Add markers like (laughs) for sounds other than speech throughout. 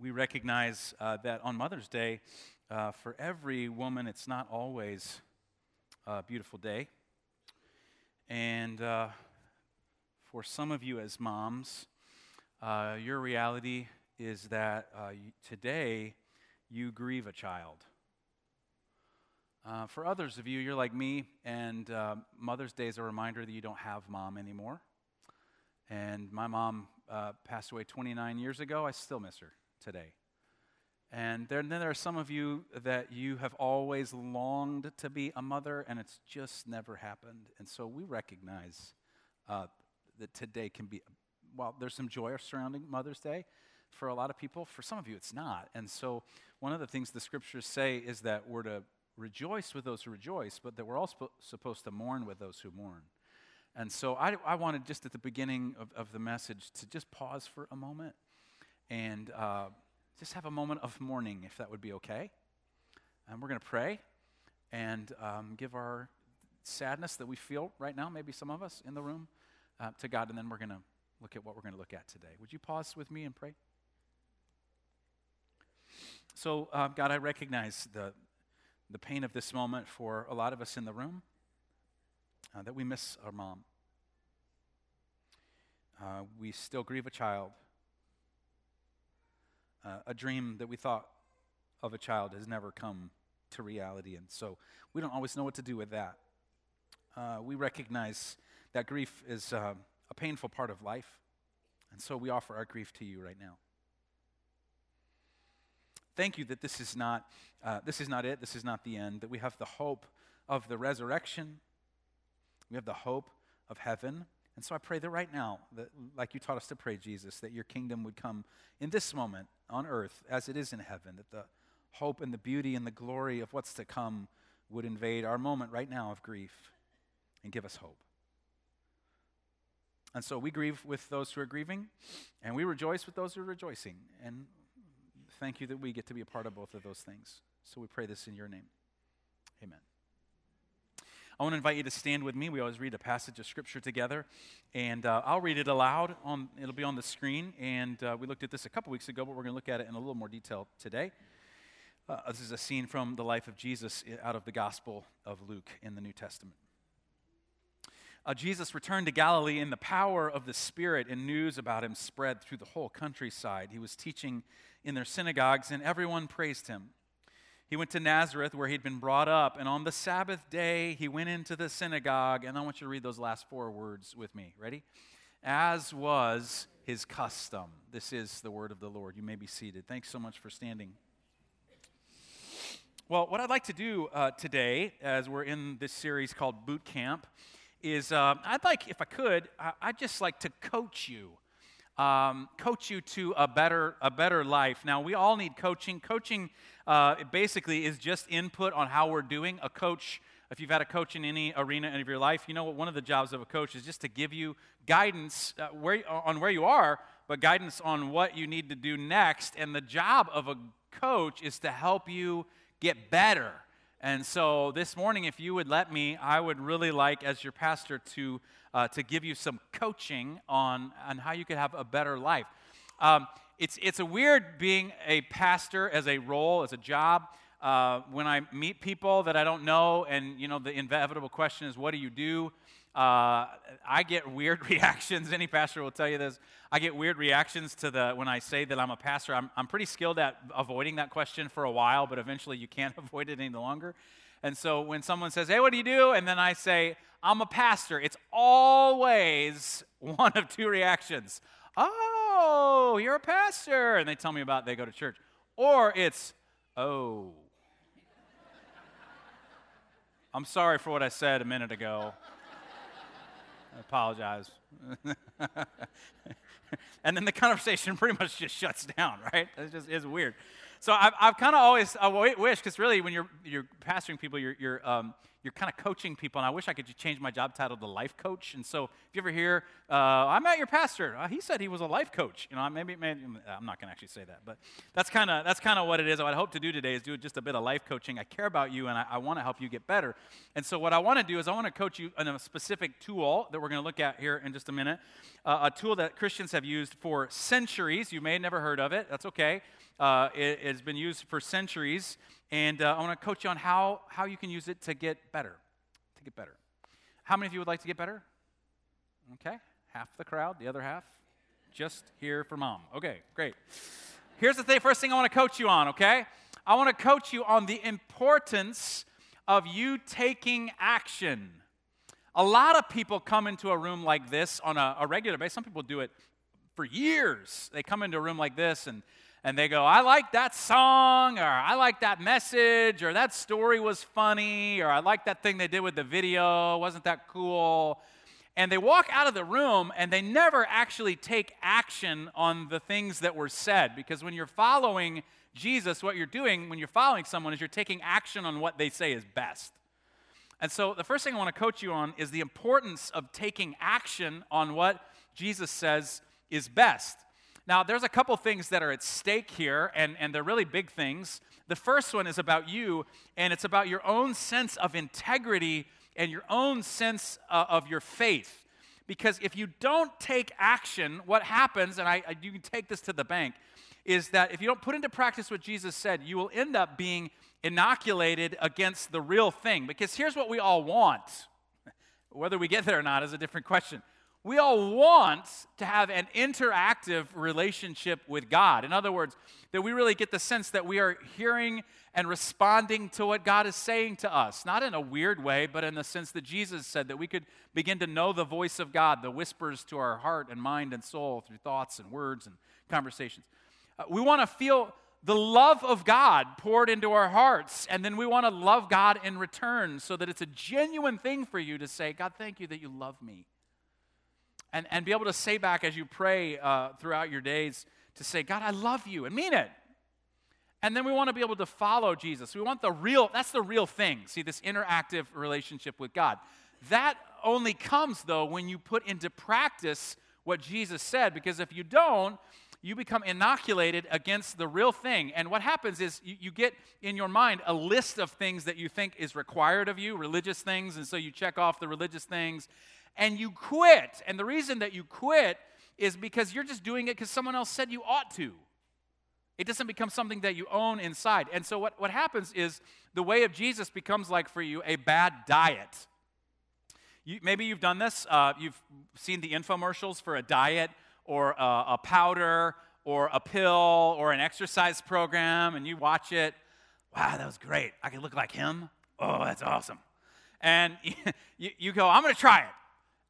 we recognize uh, that on Mother's Day, uh, for every woman, it's not always a beautiful day. And uh, for some of you as moms, uh, your reality is that uh, today you grieve a child. Uh, for others of you, you're like me, and Mother's Day is a reminder that you don't have mom anymore. And my mom passed away 29 years ago. I still miss her today. And then there are some of you that you have always longed to be a mother, and it's just never happened. And so we recognize uh, that today can be, well, there's some joy surrounding Mother's Day for a lot of people. For some of you, it's not. And so one of the things the scriptures say is that we're to rejoice with those who rejoice, but that we're also supposed to mourn with those who mourn. And so I, I wanted just at the beginning of, of the message to just pause for a moment and uh, just have a moment of mourning, if that would be okay. And we're going to pray and um, give our sadness that we feel right now, maybe some of us in the room, uh, to God, and then we're going to look at what we're going to look at today. Would you pause with me and pray? So, uh, God, I recognize the, the pain of this moment for a lot of us in the room, uh, that we miss our mom. Uh, we still grieve a child uh, a dream that we thought of a child has never come to reality. And so we don't always know what to do with that. Uh, we recognize that grief is uh, a painful part of life. And so we offer our grief to you right now. Thank you that this is not, uh, this is not it, this is not the end, that we have the hope of the resurrection, we have the hope of heaven, and so I pray that right now, that, like you taught us to pray, Jesus, that your kingdom would come in this moment on earth as it is in heaven, that the hope and the beauty and the glory of what's to come would invade our moment right now of grief and give us hope. And so we grieve with those who are grieving, and we rejoice with those who are rejoicing. And thank you that we get to be a part of both of those things. So we pray this in your name. Amen. I want to invite you to stand with me. We always read a passage of Scripture together, and uh, I'll read it aloud. On it'll be on the screen, and uh, we looked at this a couple weeks ago, but we're going to look at it in a little more detail today. Uh, this is a scene from the life of Jesus out of the Gospel of Luke in the New Testament. Uh, Jesus returned to Galilee in the power of the Spirit, and news about him spread through the whole countryside. He was teaching in their synagogues, and everyone praised him. He went to Nazareth where he'd been brought up, and on the Sabbath day, he went into the synagogue. And I want you to read those last four words with me. Ready? As was his custom. This is the word of the Lord. You may be seated. Thanks so much for standing. Well, what I'd like to do uh, today, as we're in this series called Boot Camp, is uh, I'd like, if I could, I'd just like to coach you um, coach you to a better, a better life. Now, we all need coaching. Coaching uh, basically is just input on how we're doing. A coach, if you've had a coach in any arena of your life, you know what one of the jobs of a coach is just to give you guidance uh, where, on where you are, but guidance on what you need to do next. And the job of a coach is to help you get better. And so this morning, if you would let me, I would really like, as your pastor, to uh, to give you some coaching on, on how you could have a better life. Um, it's, it's a weird being a pastor as a role, as a job. Uh, when I meet people that I don't know, and you know the inevitable question is, "What do you do?" Uh, I get weird (laughs) reactions. Any pastor will tell you this. I get weird reactions to the when I say that I'm a pastor. I'm, I'm pretty skilled at avoiding that question for a while, but eventually you can't (laughs) avoid it any longer. And so when someone says, "Hey, what do you do?" and then I say, I'm a pastor, it's always (laughs) one of two reactions. Oh, you're a pastor. And they tell me about they go to church. Or it's, oh. (laughs) I'm sorry for what I said a minute ago. I apologize. (laughs) and then the conversation pretty much just shuts down, right? It just is weird. So I've, I've kind of always I wish, because really when you're, you're pastoring people, you're, you're um, you're kind of coaching people, and I wish I could change my job title to life coach. And so, if you ever hear, uh, "I'm at your pastor," uh, he said he was a life coach. You know, maybe, maybe I'm not going to actually say that, but that's kind of that's kind of what it is. What I hope to do today is do just a bit of life coaching. I care about you, and I, I want to help you get better. And so, what I want to do is I want to coach you in a specific tool that we're going to look at here in just a minute. Uh, a tool that Christians have used for centuries. You may have never heard of it. That's okay. Uh, it, has been used for centuries, and uh, I want to coach you on how, how you can use it to get better. To get better. How many of you would like to get better? Okay, half the crowd, the other half, just here for mom. Okay, great. Here's the thing, first thing I want to coach you on, okay? I want to coach you on the importance of you taking action. A lot of people come into a room like this on a, a regular basis. Some people do it for years. They come into a room like this and, and they go, I like that song, or I like that message, or that story was funny, or I like that thing they did with the video, wasn't that cool? And they walk out of the room and they never actually take action on the things that were said. Because when you're following Jesus, what you're doing when you're following someone is you're taking action on what they say is best. And so, the first thing I want to coach you on is the importance of taking action on what Jesus says is best. Now, there's a couple things that are at stake here, and, and they're really big things. The first one is about you, and it's about your own sense of integrity and your own sense uh, of your faith. Because if you don't take action, what happens, and I, I, you can take this to the bank, is that if you don't put into practice what Jesus said, you will end up being inoculated against the real thing. Because here's what we all want. (laughs) Whether we get there or not is a different question. We all want to have an interactive relationship with God. In other words, that we really get the sense that we are hearing and responding to what God is saying to us. Not in a weird way, but in the sense that Jesus said that we could begin to know the voice of God, the whispers to our heart and mind and soul through thoughts and words and conversations. Uh, we want to feel the love of God poured into our hearts, and then we want to love God in return so that it's a genuine thing for you to say, God, thank you that you love me. And, and be able to say back as you pray uh, throughout your days to say, God, I love you, and mean it. And then we want to be able to follow Jesus. We want the real, that's the real thing. See, this interactive relationship with God. That only comes, though, when you put into practice what Jesus said, because if you don't, you become inoculated against the real thing. And what happens is you, you, get in your mind a list of things that you think is required of you, religious things, and so you check off the religious things and you quit. And the reason that you quit is because you're just doing it because someone else said you ought to. It doesn't become something that you own inside. And so what, what happens is the way of Jesus becomes like for you a bad diet. You, maybe you've done this. Uh, you've seen the infomercials for a diet or a, a powder or a pill or an exercise program and you watch it. Wow, that was great. I can look like him. Oh, that's awesome. And (laughs) you, you go, I'm going to try it.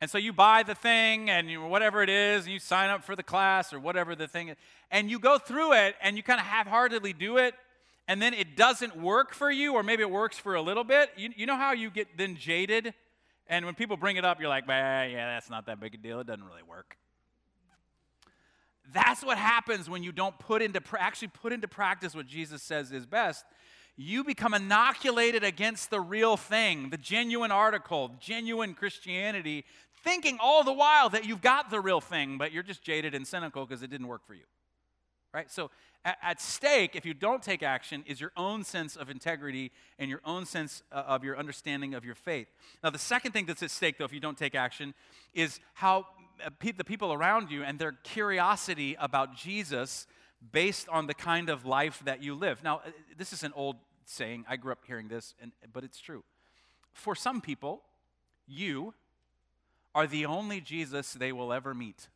And so you buy the thing and you, whatever it is, and you sign up for the class or whatever the thing is, and you go through it and you kind of half heartedly do it, and then it doesn't work for you, or maybe it works for a little bit. You, you know how you get then jaded? And when people bring it up, you're like, yeah, that's not that big a deal. It doesn't really work. That's what happens when you don't put into actually put into practice what Jesus says is best. You become inoculated against the real thing, the genuine article, genuine Christianity, thinking all the while that you've got the real thing, but you're just jaded and cynical because it didn't work for you. Right? So at, at, stake, if you don't take action, is your own sense of integrity and your own sense uh, of your understanding of your faith. Now, the second thing that's at stake, though, if you don't take action, is how uh, the people around you and their curiosity about Jesus based on the kind of life that you live. Now, uh, this is an old saying. I grew up hearing this, and, but it's true. For some people, you are the only Jesus they will ever meet.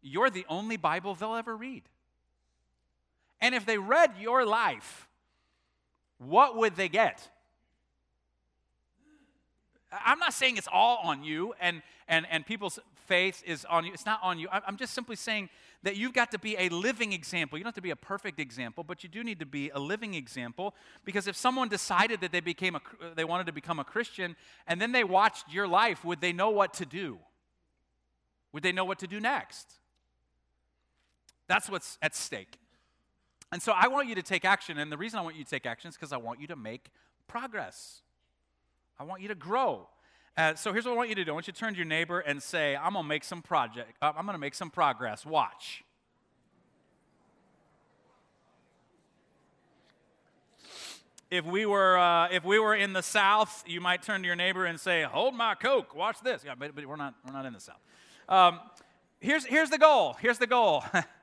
You're the only Bible they'll ever read. And if they read your life, what would they get? I'm not saying it's all on you and, and, and people's faith is on you. It's not on you. I'm just simply saying that you've got to be a living example. You don't have to be a perfect example, but you do need to be a living example because if someone decided that they, became a, uh, they wanted to become a Christian and then they watched your life, would they know what to do? Would they know what to do next? That's what's at stake. And so I want you to take action. And the reason I want you to take action is because I want you to make progress. I want you to grow. Uh, so here's what I want you to do. I want you to turn to your neighbor and say, "I'm gonna make some project. Uh, I'm gonna make some progress. Watch." If we were uh, if we were in the South, you might turn to your neighbor and say, "Hold my coke. Watch this." Yeah, but, but we're not we're not in the South. Um, here's here's the goal. Here's the goal. (laughs)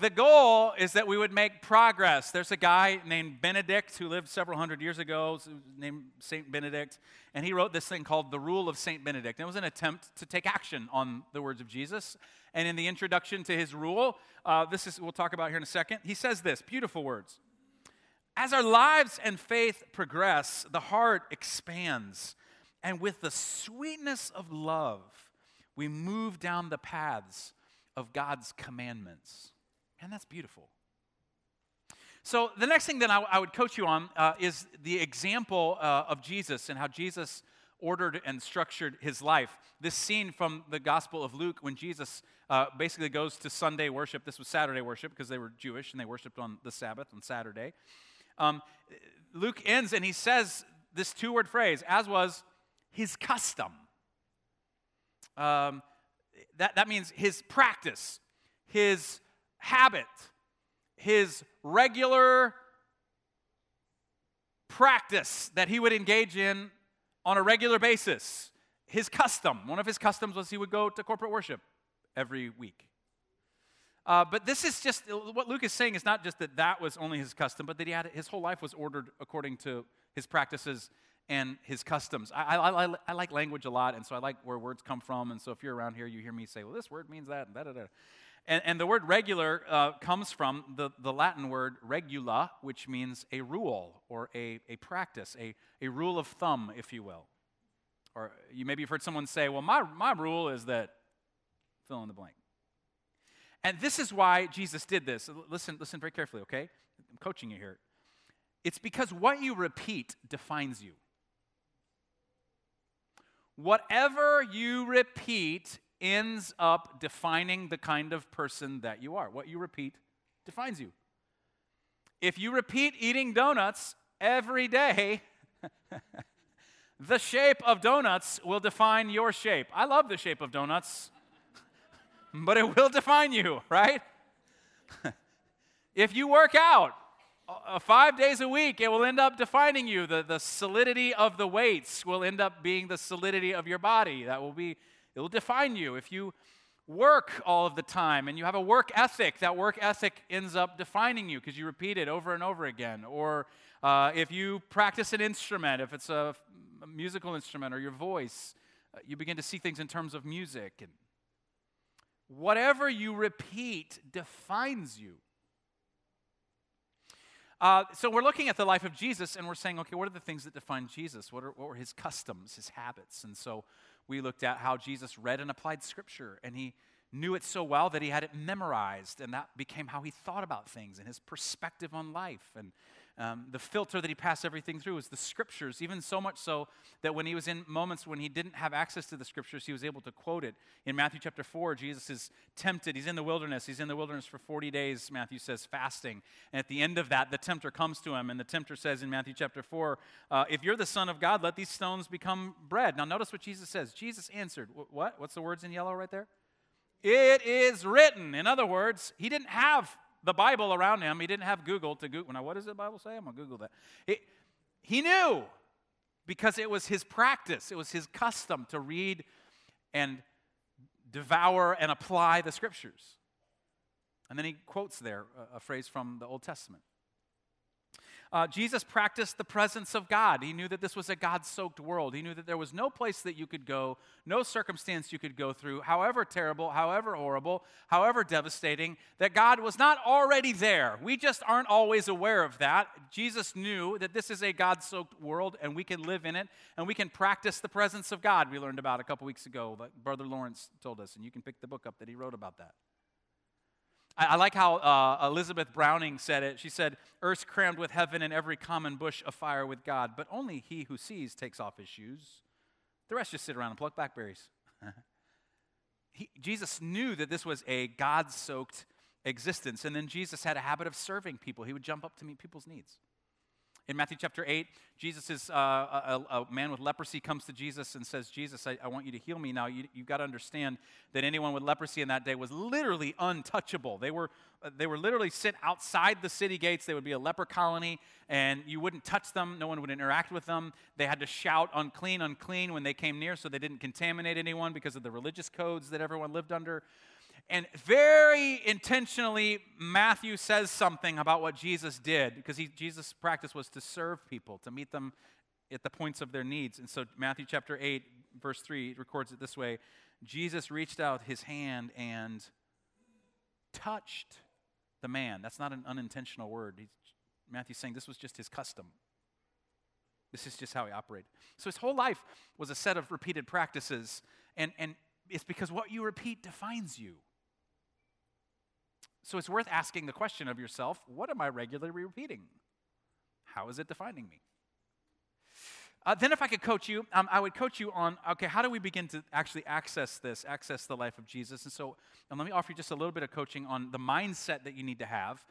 the goal is that we would make progress. There's a guy named Benedict who lived several hundred years ago, named Saint Benedict, and he wrote this thing called The Rule of Saint Benedict. And it was an attempt to take action on the words of Jesus. And in the introduction to his rule, uh, this is we'll talk about here in a second. He says this beautiful words. As our lives and faith progress, the heart expands, and with the sweetness of love, we move down the paths of God's commandments. And that's beautiful. So, the next thing that I, I would coach you on uh, is the example uh, of Jesus and how Jesus ordered and structured his life. This scene from the Gospel of Luke when Jesus uh, basically goes to Sunday worship. This was Saturday worship because they were Jewish and they worshiped on the Sabbath on Saturday. Um, Luke ends and he says this two word phrase, as was his custom. Um, that, that means his practice, his habit, his regular practice that he would engage in on a regular basis. His custom, one of his customs was he would go to corporate worship every week. Uh, but this is just what Luke is saying is not just that that was only his custom, but that he had his whole life was ordered according to his practices and his customs. I, I, I, I like language a lot, and so I like where words come from. And so if you're around here, you hear me say, well, this word means that, and da da da. And, and the word regular uh, comes from the, the Latin word regula, which means a rule or a, a practice, a, a rule of thumb, if you will. Or you maybe you've heard someone say, well, my, my rule is that fill in the blank. And this is why Jesus did this. Listen, listen very carefully, okay? I'm coaching you here. It's because what you repeat defines you. Whatever you repeat ends up defining the kind of person that you are. What you repeat defines you. If you repeat eating donuts every day, (laughs) the shape of donuts will define your shape. I love the shape of donuts, (laughs) but it will define you, right? (laughs) if you work out uh, five days a week, it will end up defining you. The, the solidity of the weights will end up being the solidity of your body. That will be It'll define you. If you work all of the time and you have a work ethic, that work ethic ends up defining you because you repeat it over and over again. Or uh, if you practice an instrument, if it's a, musical instrument or your voice, uh, you begin to see things in terms of music. And whatever you repeat defines you. Uh, so we're looking at the life of Jesus and we're saying, okay, what are the things that define Jesus? What, are, what were his customs, his habits? And so we looked at how Jesus read and applied Scripture, and he knew it so well that he had it memorized, and that became how he thought about things and his perspective on life. And um, the filter that he passed everything through was the scriptures, even so much so that when he was in moments when he didn't have access to the scriptures, he was able to quote it. In Matthew chapter 4, Jesus is tempted. He's in the wilderness. He's in the wilderness for 40 days, Matthew says, fasting. And at the end of that, the tempter comes to him, and the tempter says in Matthew chapter 4, uh, If you're the Son of God, let these stones become bread. Now, notice what Jesus says. Jesus answered, What? What's the words in yellow right there? It is written. In other words, he didn't have the Bible around him. He didn't have Google to Google. Now, what does the Bible say? I'm going to Google that. He, he knew because it was his practice, it was his custom to read and devour and apply the scriptures. And then he quotes there a, a phrase from the Old Testament. Uh, Jesus practiced the presence of God. He knew that this was a God soaked world. He knew that there was no place that you could go, no circumstance you could go through, however terrible, however horrible, however devastating, that God was not already there. We just aren't always aware of that. Jesus knew that this is a God soaked world and we can live in it and we can practice the presence of God. We learned about a couple weeks ago, that Brother Lawrence told us, and you can pick the book up that he wrote about that. I, I like how uh, Elizabeth Browning said it. She said, Earth's crammed with heaven and every common bush afire with God, but only he who sees takes off his shoes. The rest just sit around and pluck blackberries. (laughs) he, Jesus knew that this was a God soaked existence. And then Jesus had a habit of serving people. He would jump up to meet people's needs. In Matthew chapter 8, Jesus is uh, a, a, man with leprosy comes to Jesus and says, Jesus, I, I want you to heal me. Now, you, have got to understand that anyone with leprosy in that day was literally untouchable. They were, they were literally sent outside the city gates. They would be a leper colony, and you wouldn't touch them. No one would interact with them. They had to shout, unclean, unclean, when they came near so they didn't contaminate anyone because of the religious codes that everyone lived under. And very intentionally, Matthew says something about what Jesus did because he, Jesus' practice was to serve people, to meet them at the points of their needs. And so, Matthew chapter 8, verse 3 records it this way Jesus reached out his hand and touched the man. That's not an unintentional word. He's, Matthew's saying this was just his custom. This is just how he operated. So his whole life was a set of repeated practices, and, and it's because what you repeat defines you. So it's worth asking the question of yourself what am I regularly repeating? How is it defining me? Uh, then, if I could coach you, um, I would coach you on okay, how do we begin to actually access this, access the life of Jesus? And so, and let me offer you just a little bit of coaching on the mindset that you need to have.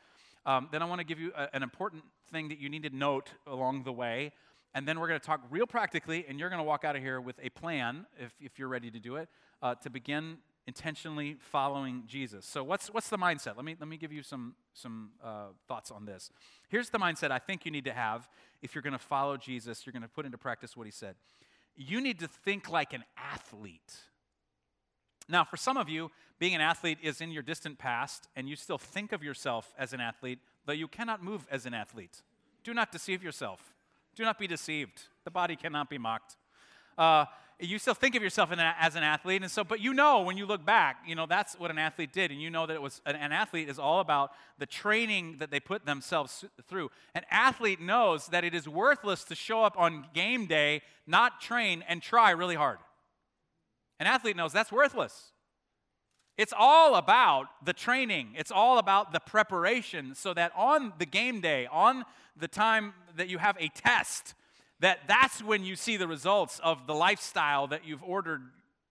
Um, then, I want to give you a, an important thing that you need to note along the way. And then we're going to talk real practically, and you're going to walk out of here with a plan, if, if you're ready to do it, uh, to begin intentionally following Jesus. So what's what's the mindset? Let me let me give you some some uh, thoughts on this. Here's the mindset I think you need to have if you're going to follow Jesus. You're going to put into practice what he said. You need to think like an athlete. Now, for some of you, being an athlete is in your distant past, and you still think of yourself as an athlete, though you cannot move as an athlete. Do not deceive yourself. Do not be deceived. The body cannot be mocked. Uh, you still think of yourself as an athlete, and so, but you know when you look back, you know that's what an athlete did, and you know that it was an, an athlete is all about the training that they put themselves through. An athlete knows that it is worthless to show up on game day, not train, and try really hard. An athlete knows that's worthless. It's all about the training. It's all about the preparation so that on the game day, on the time that you have a test, that that's when you see the results of the lifestyle that you've ordered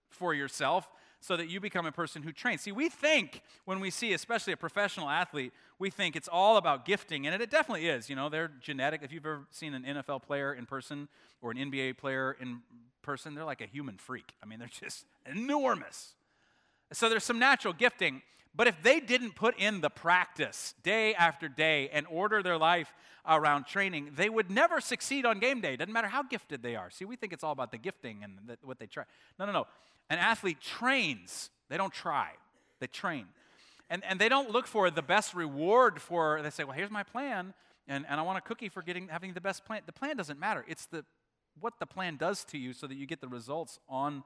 for yourself so that you become a person who trains. See, we think when we see, especially a professional athlete, we think it's all about gifting, and it definitely is. You know, they're genetic. If you've ever seen an NFL player in person or an NBA player in person, they're like a human freak. I mean, they're just enormous. So there's some natural gifting. But if they didn't put in the practice day after day and order their life around training, they would never succeed on game day. Doesn't matter how gifted they are. See, we think it's all about the gifting and the, what they try. No, no, no. An athlete trains, they don't try, they train. And, and they don't look for the best reward for, they say, well, here's my plan, and, and I want a cookie for getting, having the best plan. The plan doesn't matter. It's the, what the plan does to you so that you get the results on,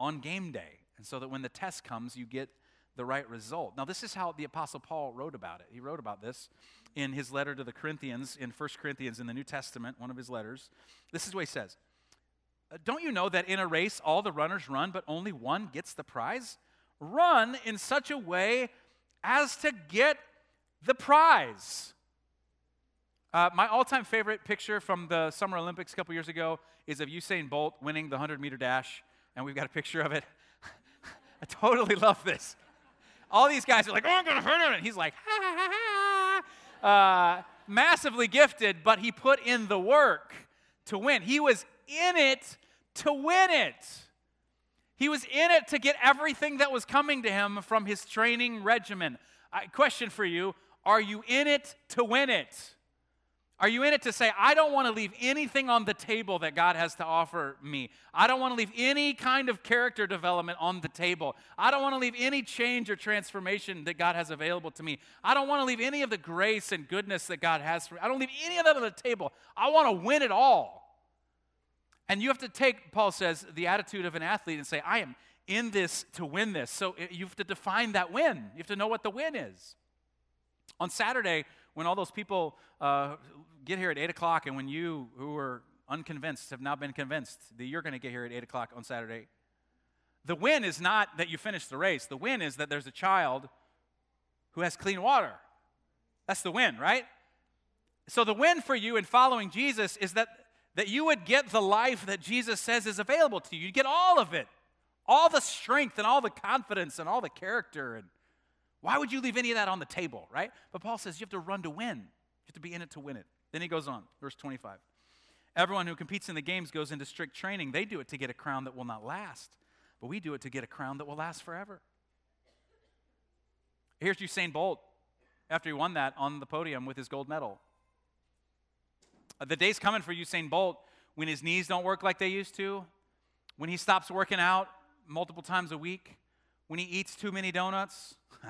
on game day. And so that when the test comes, you get the right result. Now, this is how the Apostle Paul wrote about it. He wrote about this in his letter to the Corinthians, in 1 Corinthians in the New Testament, one of his letters. This is what he says uh, Don't you know that in a race all the runners run, but only one gets the prize? Run in such a way as to get the prize. Uh, my all time favorite picture from the Summer Olympics a couple years ago is of Usain Bolt winning the 100 meter dash, and we've got a picture of it. (laughs) I totally love this all these guys are like, oh, I'm going to hurt him. And he's like, ha, ha, ha, ha. Uh, massively gifted, but he put in the work to win. He was in it to win it. He was in it to get everything that was coming to him from his training regimen. Question for you Are you in it to win it? Are you in it to say, I don't want to leave anything on the table that God has to offer me? I don't want to leave any kind of character development on the table. I don't want to leave any change or transformation that God has available to me. I don't want to leave any of the grace and goodness that God has for me. I don't leave any of that on the table. I want to win it all. And you have to take, Paul says, the attitude of an athlete and say, I am in this to win this. So you have to define that win. You have to know what the win is. On Saturday, when all those people uh, get here at 8 o'clock, and when you who are unconvinced have now been convinced that you're going to get here at 8 o'clock on Saturday, the win is not that you finish the race. The win is that there's a child who has clean water. That's the win, right? So the win for you in following Jesus is that, that you would get the life that Jesus says is available to you. You get all of it. All the strength and all the confidence and all the character and why would you leave any of that on the table, right? But Paul says you have to run to win. You have to be in it to win it. Then he goes on, verse 25. Everyone who competes in the games goes into strict training. They do it to get a crown that will not last, but we do it to get a crown that will last forever. Here's Usain Bolt after he won that on the podium with his gold medal. The day's coming for Usain Bolt when his knees don't work like they used to, when he stops working out multiple times a week, When he eats too many donuts? (laughs)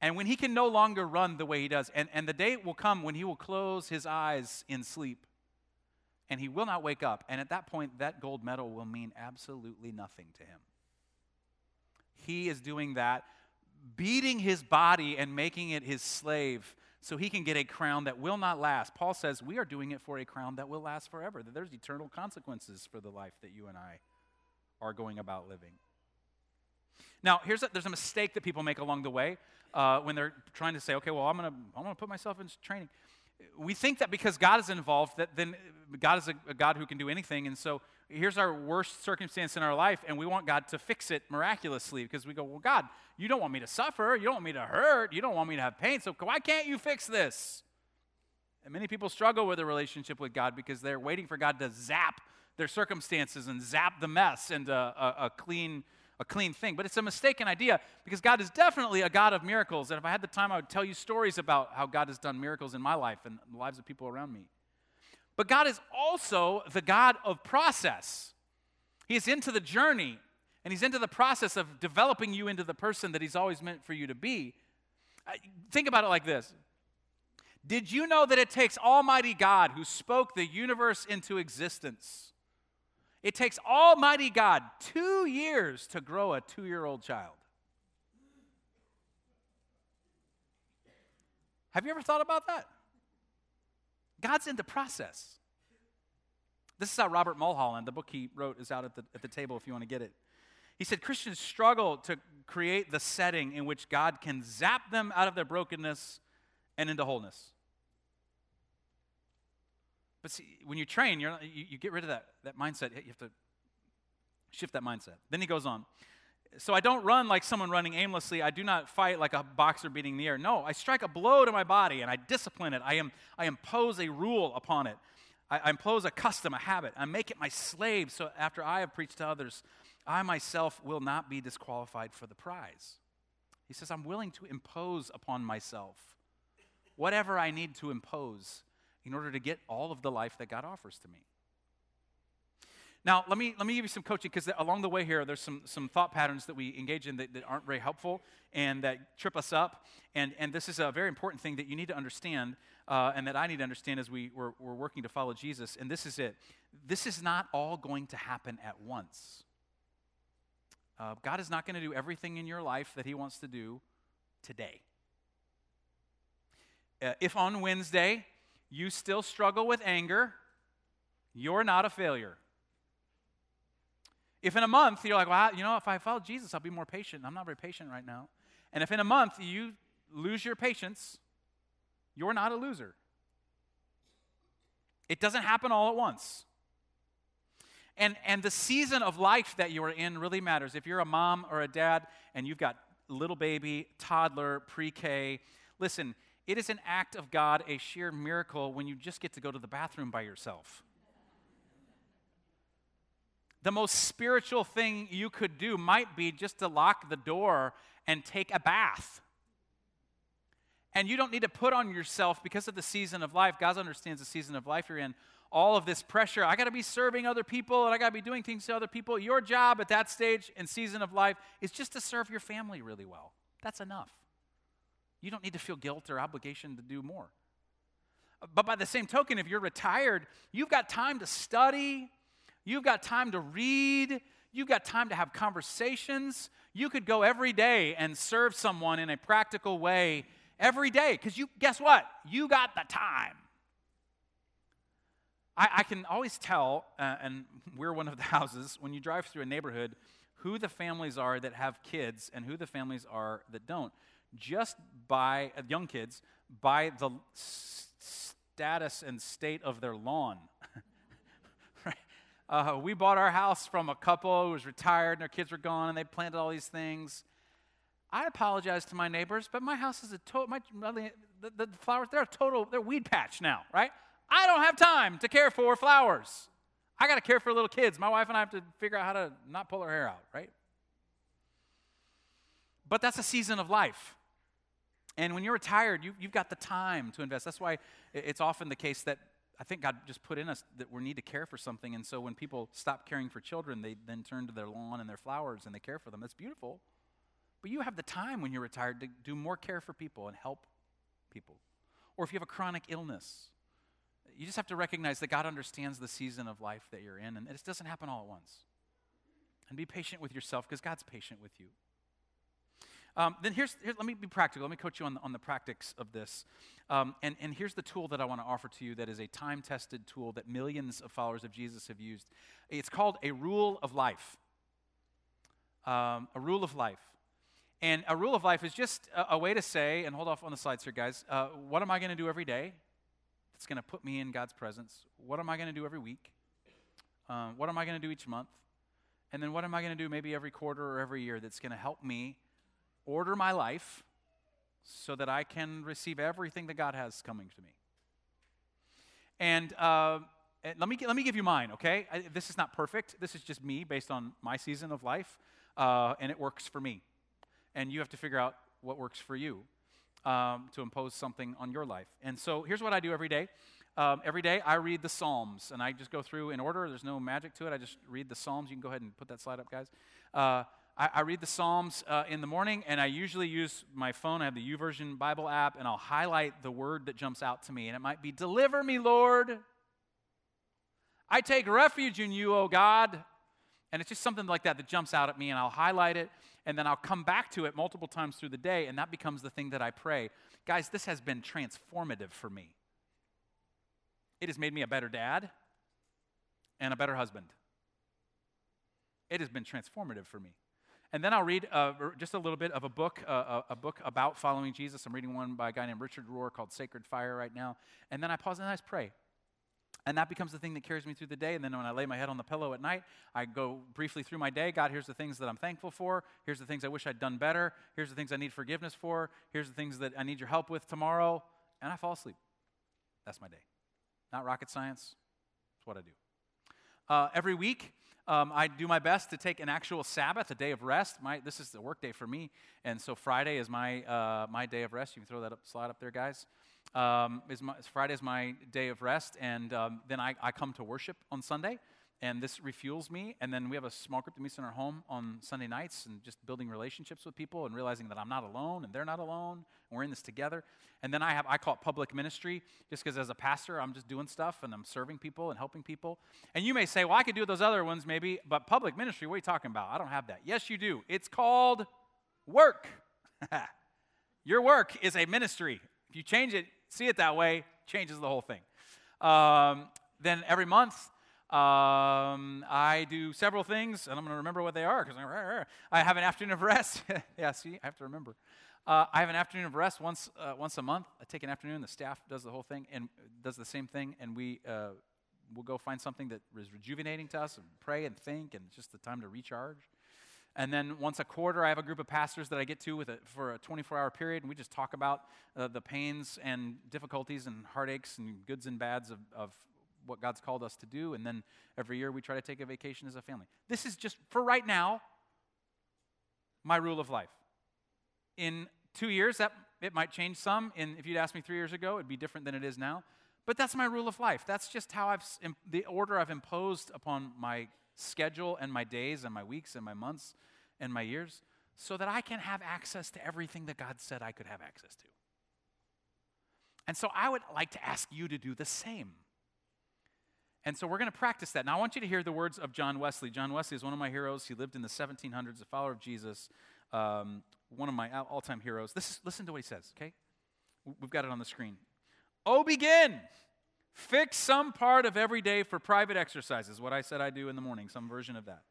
and when he can no longer run the way he does. And, and the day will come when he will close his eyes in sleep and he will not wake up. And at that point, that gold medal will mean absolutely nothing to him. He is doing that, beating his body and making it his slave so he can get a crown that will not last. Paul says we are doing it for a crown that will last forever, that there's eternal consequences for the life that you and I are going about living. Now, here's a, there's a mistake that people make along the way uh, when they're trying to say, okay, well, I'm going to I'm gonna put myself in training. We think that because God is involved, that then God is a, a God who can do anything. And so here's our worst circumstance in our life, and we want God to fix it miraculously because we go, well, God, you don't want me to suffer. You don't want me to hurt. You don't want me to have pain. So why can't you fix this? And many people struggle with a relationship with God because they're waiting for God to zap their circumstances and zap the mess into a, a, clean a clean thing. But it's a mistaken idea because God is definitely a God of miracles. And if I had the time, I would tell you stories about how God has done miracles in my life and the lives of people around me. But God is also the God of process. He is into the journey and He's into the process of developing you into the person that He's always meant for you to be. Uh, think about it like this Did you know that it takes Almighty God who spoke the universe into existence? It takes Almighty God two years to grow a two year old child. Have you ever thought about that? God's in the process. This is how Robert Mulholland, the book he wrote, is out at the, at the table if you want to get it. He said Christians struggle to create the setting in which God can zap them out of their brokenness and into wholeness. But see, when you train, you, you get rid of that, that mindset. You have to shift that mindset. Then he goes on. So I don't run like someone running aimlessly. I do not fight like a boxer beating the air. No, I strike a blow to my body and I discipline it. I, am, I impose a rule upon it. I, I impose a custom, a habit. I make it my slave so after I have preached to others, I myself will not be disqualified for the prize. He says, I'm willing to impose upon myself whatever I need to impose in order to get all of the life that God offers to me. Now, let me, let me give you some coaching because along the way here, there's some, some thought patterns that we engage in that, that aren't very helpful and that trip us up. And, and this is a very important thing that you need to understand uh, and that I need to understand as we, we're, we're working to follow Jesus. And this is it this is not all going to happen at once. Uh, God is not going to do everything in your life that He wants to do today. Uh, if on Wednesday you still struggle with anger, you're not a failure. If in a month you're like, well, you know, if I follow Jesus, I'll be more patient. I'm not very patient right now. And if in a month you lose your patience, you're not a loser. It doesn't happen all at once. And, and the season of life that you are in really matters. If you're a mom or a dad and you've got little baby, toddler, pre K, listen, it is an act of God, a sheer miracle when you just get to go to the bathroom by yourself the most spiritual thing you could do might be just to lock the door and take a bath. And you don't need to put on yourself because of the season of life. God understands the season of life you're in. All of this pressure. I got to be serving other people and I got to be doing things to other people. Your job at that stage and season of life is just to serve your family really well. That's enough. You don't need to feel guilt or obligation to do more. But by the same token, if you're retired, you've got time to study, You've got time to read. You've got time to have conversations. You could go every day and serve someone in a practical way every day because you, guess what? You got the time. I, I can always tell, uh, and we're one of the (laughs) houses, when you drive through a neighborhood, who the families are that have kids and who the families are that don't. Just by uh, young kids, by the s- status and state of their lawn. (laughs) Uh, we bought our house from a couple who was retired and their kids were gone and they planted all these things. I apologize to my neighbors, but my house is a total, my, the, the flowers, they're a total, they're weed patch now, right? I don't have time to care for flowers. I got to care for little kids. My wife and I have to figure out how to not pull her hair out, right? But that's a season of life. And when you're retired, you, you've got the time to invest. That's why it's often the case that I think God just put in us that we need to care for something. And so when people stop caring for children, they then turn to their lawn and their flowers and they care for them. That's beautiful. But you have the time when you're retired to do more care for people and help people. Or if you have a chronic illness, you just have to recognize that God understands the season of life that you're in, and it doesn't happen all at once. And be patient with yourself because God's patient with you. Um, then here's, here, let me be practical. Let me coach you on the, on the of this. Um, and, and here's the tool that I want to offer to you that is a time tested tool that millions of followers of Jesus have used. It's called a rule of life. Um, a rule of life. And a rule of life is just a, a, way to say, and hold off on the slides here, guys. Uh, what am I going to do every day that's going to put me in God's presence? What am I going to do every week? Um, what am I going to do each month? And then what am I going to do maybe every quarter or every year that's going to help me order my life so that I can receive everything that God has coming to me. And uh, let, me, let me give you mine, okay? I, this is not perfect. This is just me based on my season of life, uh, and it works for me. And you have to figure out what works for you um, to impose something on your life. And so here's what I do every day. Um, every day I read the Psalms, and I just go through in order. There's no magic to it. I just read the Psalms. You can go ahead and put that slide up, guys. Uh, I, I read the Psalms uh, in the morning, and I usually use my phone. I have the YouVersion Bible app, and I'll highlight the word that jumps out to me. And it might be, Deliver me, Lord. I take refuge in you, O God. And it's just something like that that jumps out at me, and I'll highlight it, and then I'll come back to it multiple times through the day, and that becomes the thing that I pray. Guys, this has been transformative for me. It has made me a better dad and a better husband. It has been transformative for me. And then I'll read uh, just a little bit of a book, uh, a book about following Jesus. I'm reading one by a guy named Richard Rohr called Sacred Fire right now. And then I pause and I just pray. And that becomes the thing that carries me through the day. And then when I lay my head on the pillow at night, I go briefly through my day. God, here's the things that I'm thankful for. Here's the things I wish I'd done better. Here's the things I need forgiveness for. Here's the things that I need your help with tomorrow. And I fall asleep. That's my day. Not rocket science. It's what I do. Uh, every week, um, I do my best to take an actual Sabbath, a day of rest. My, this is the work day for me, and so Friday is my, uh, my day of rest. You can throw that up, slide up there, guys. Um, is my, Friday is my day of rest, and um, then I, I come to worship on Sunday and this refuels me. And then we have a small group that meets in our home on Sunday nights and just building relationships with people and realizing that I'm not alone and they're not alone. And we're in this together. And then I have, I call it public ministry just because as a pastor, I'm just doing stuff and I'm serving people and helping people. And you may say, well, I could do those other ones maybe, but public ministry, what are you talking about? I don't have that. Yes, you do. It's called work. (laughs) Your work is a ministry. If you change it, see it that way, changes the whole thing. Um, then every month, um, I do several things, and I'm going to remember what they are because I have an afternoon of rest. (laughs) yeah, see, I have to remember. Uh, I have an afternoon of rest once uh, once a month. I take an afternoon. The staff does the whole thing and does the same thing, and we uh, will go find something that is rejuvenating to us and pray and think, and just the time to recharge. And then once a quarter, I have a group of pastors that I get to with a, for a 24 hour period, and we just talk about uh, the pains and difficulties and heartaches and goods and bads of, of what God's called us to do. And then every year we try to take a vacation as a family. This is just, for right now, my rule of life. In two years, that it might change some. And if you'd asked me three years ago, it'd be different than it is now. But that's my rule of life. That's just how I've, the order I've imposed upon my schedule and my days and my weeks and my months and my years so that I can have access to everything that God said I could have access to. And so I would like to ask you to do the same. And so we're going to practice that. Now, I want you to hear the words of John Wesley. John Wesley is one of my heroes. He lived in the 1700s, a follower of Jesus, um, one of my all time heroes. This is, listen to what he says, okay? We've got it on the screen. Oh, begin! Fix some part of every day for private exercises, what I said I do in the morning, some version of that.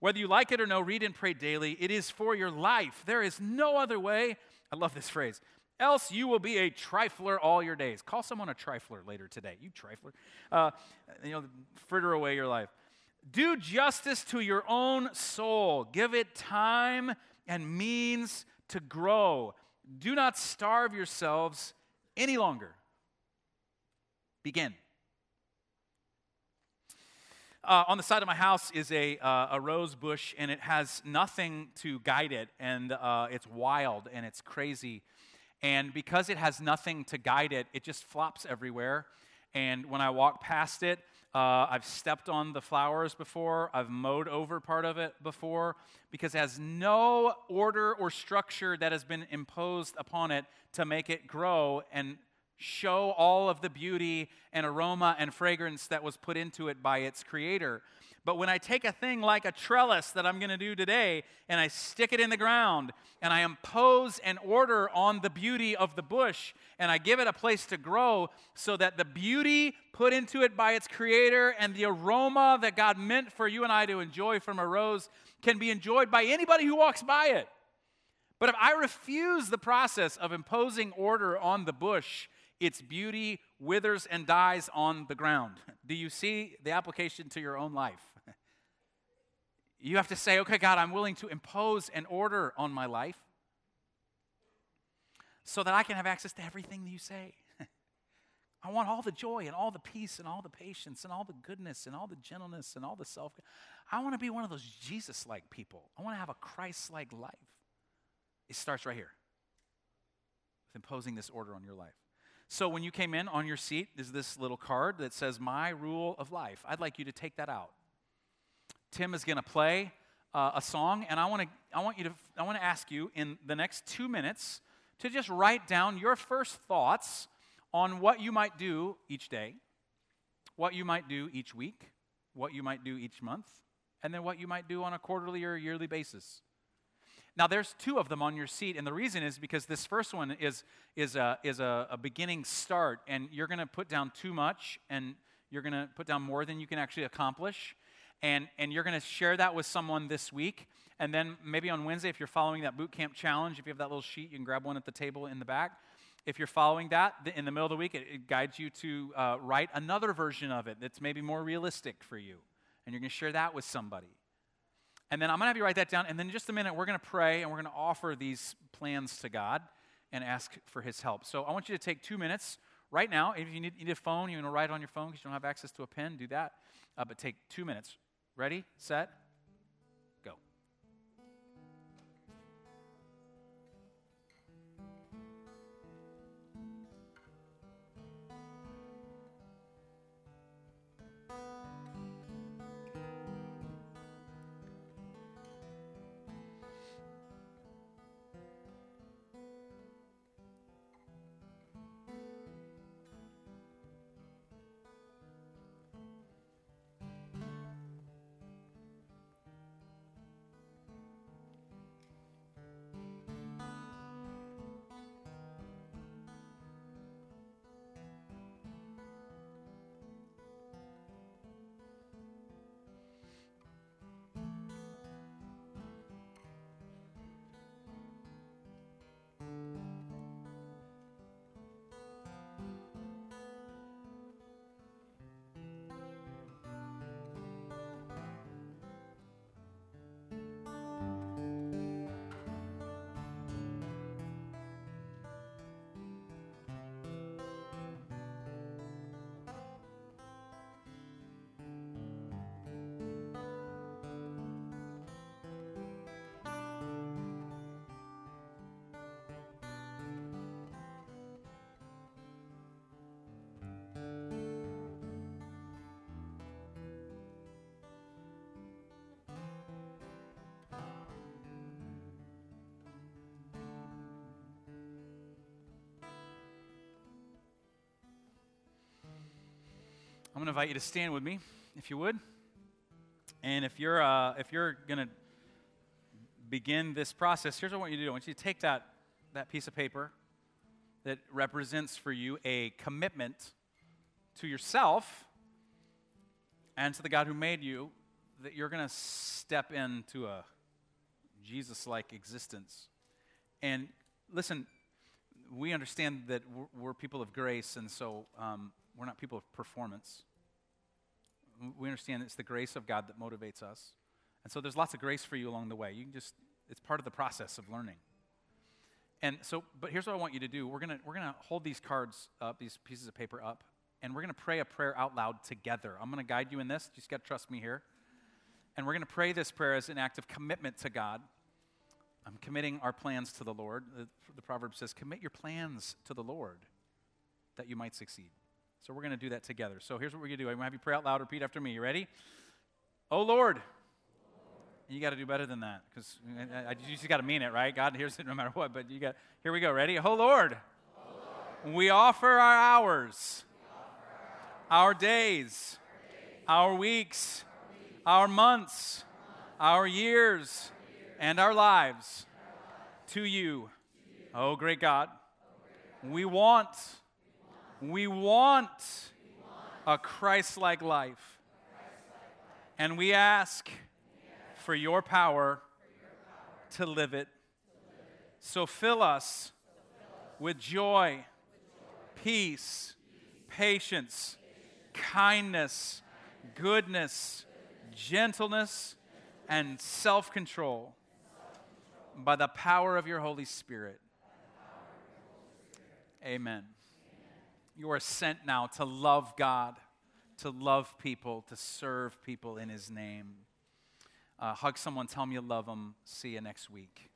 Whether you like it or no, read and pray daily. It is for your life. There is no other way. I love this phrase else you will be a trifler all your days. Call someone a trifler later today. You trifler. Uh, you know, fritter away your life. Do justice to your own soul. Give it time and means to grow. Do not starve yourselves any longer. Begin. Uh, on the side of my house is a, uh, a rose bush, and it has nothing to guide it, and uh, it's wild and it's crazy. And because it has nothing to guide it, it just flops everywhere. And when I walk past it, uh, I've stepped on the flowers before, I've mowed over part of it before, because it has no order or structure that has been imposed upon it to make it grow and show all of the beauty and aroma and fragrance that was put into it by its creator. But when I take a thing like a trellis that I'm going to do today and I stick it in the ground and I impose an order on the beauty of the bush and I give it a place to grow so that the beauty put into it by its creator and the aroma that God meant for you and I to enjoy from a rose can be enjoyed by anybody who walks by it. But if I refuse the process of imposing order on the bush, its beauty withers and dies on the ground. (laughs) Do you see the application to your own life? You have to say, okay, God, I'm willing to impose an order on my life so that I can have access to everything that you say. (laughs) I want all the joy and all the peace and all the patience and all the goodness and all the gentleness and all the self. I want to be one of those Jesus like people. I want to have a Christ like life. It starts right here with imposing this order on your life. So when you came in on your seat is this little card that says my rule of life. I'd like you to take that out. Tim is going to play uh, a song, and I want to I want you to I want to ask you in the next two minutes to just write down your first thoughts on what you might do each day, what you might do each week, what you might do each month, and then what you might do on a quarterly or yearly basis. Now, there's two of them on your seat, and the reason is because this first one is, is, a, is a, a beginning start, and you're going to put down too much, and you're going to put down more than you can actually accomplish and, and you're going to share that with someone this week. And then maybe on Wednesday, if you're following that boot camp challenge, if you have that little sheet, you can grab one at the table in the back. If you're following that in the middle of the week, it, it guides you to uh, write another version of it that's maybe more realistic for you. And you're going to share that with somebody. And then I'm going to have you write that down. And then in just a minute, we're going to pray and we're going to offer these plans to God and ask for His help. So I want you to take two minutes right now. If you need, need a phone, you want to write on your phone because you don't have access to a pen, do that. Uh, but take two minutes Ready, set, I'm going to invite you to stand with me, if you would. And if you're, uh, if you're going to begin this process, here's what I want you to do. I want you to take that, that piece of paper that represents for you a commitment to yourself and to the God who made you that you're going to step into a Jesus like existence. And listen, we understand that we're, we're, people of grace, and so um, we're not people of performance we understand it's the grace of God that motivates us. And so there's lots of grace for you along the way. You can just, it's part of the process of learning. And so, but here's what I want you to do. We're going to we're to hold these cards up, these pieces of paper up, and we're going to pray a prayer out loud together. I'm going to guide you in this. You just got to trust me here. And we're going to pray this prayer as an act of commitment to God. I'm committing our plans to the Lord. The, the proverb says, Commit your plans to the Lord that you might succeed. So we're going to do that together. So here's what we're going to do. I'm going to have you pray out loud. Repeat after me. You ready? Oh Lord. You got to do better than that because eh, eh, eh, you just got to mean it, right? God hears it no matter what. But you got. Here we go. Ready? Oh Lord. Oh Lord. We offer our hours, our, days, our, weeks, our months, our years, and our lives to you. Oh, great God. We want, we want a Christ like life. And we ask for your power to live it. So fill us with joy, peace, patience, kindness, goodness, gentleness, and self control by the power of your Holy Spirit. Amen. You are sent now to love God, to love people, to serve people in His name. Uh, hug someone, tell them you love them. See you next week.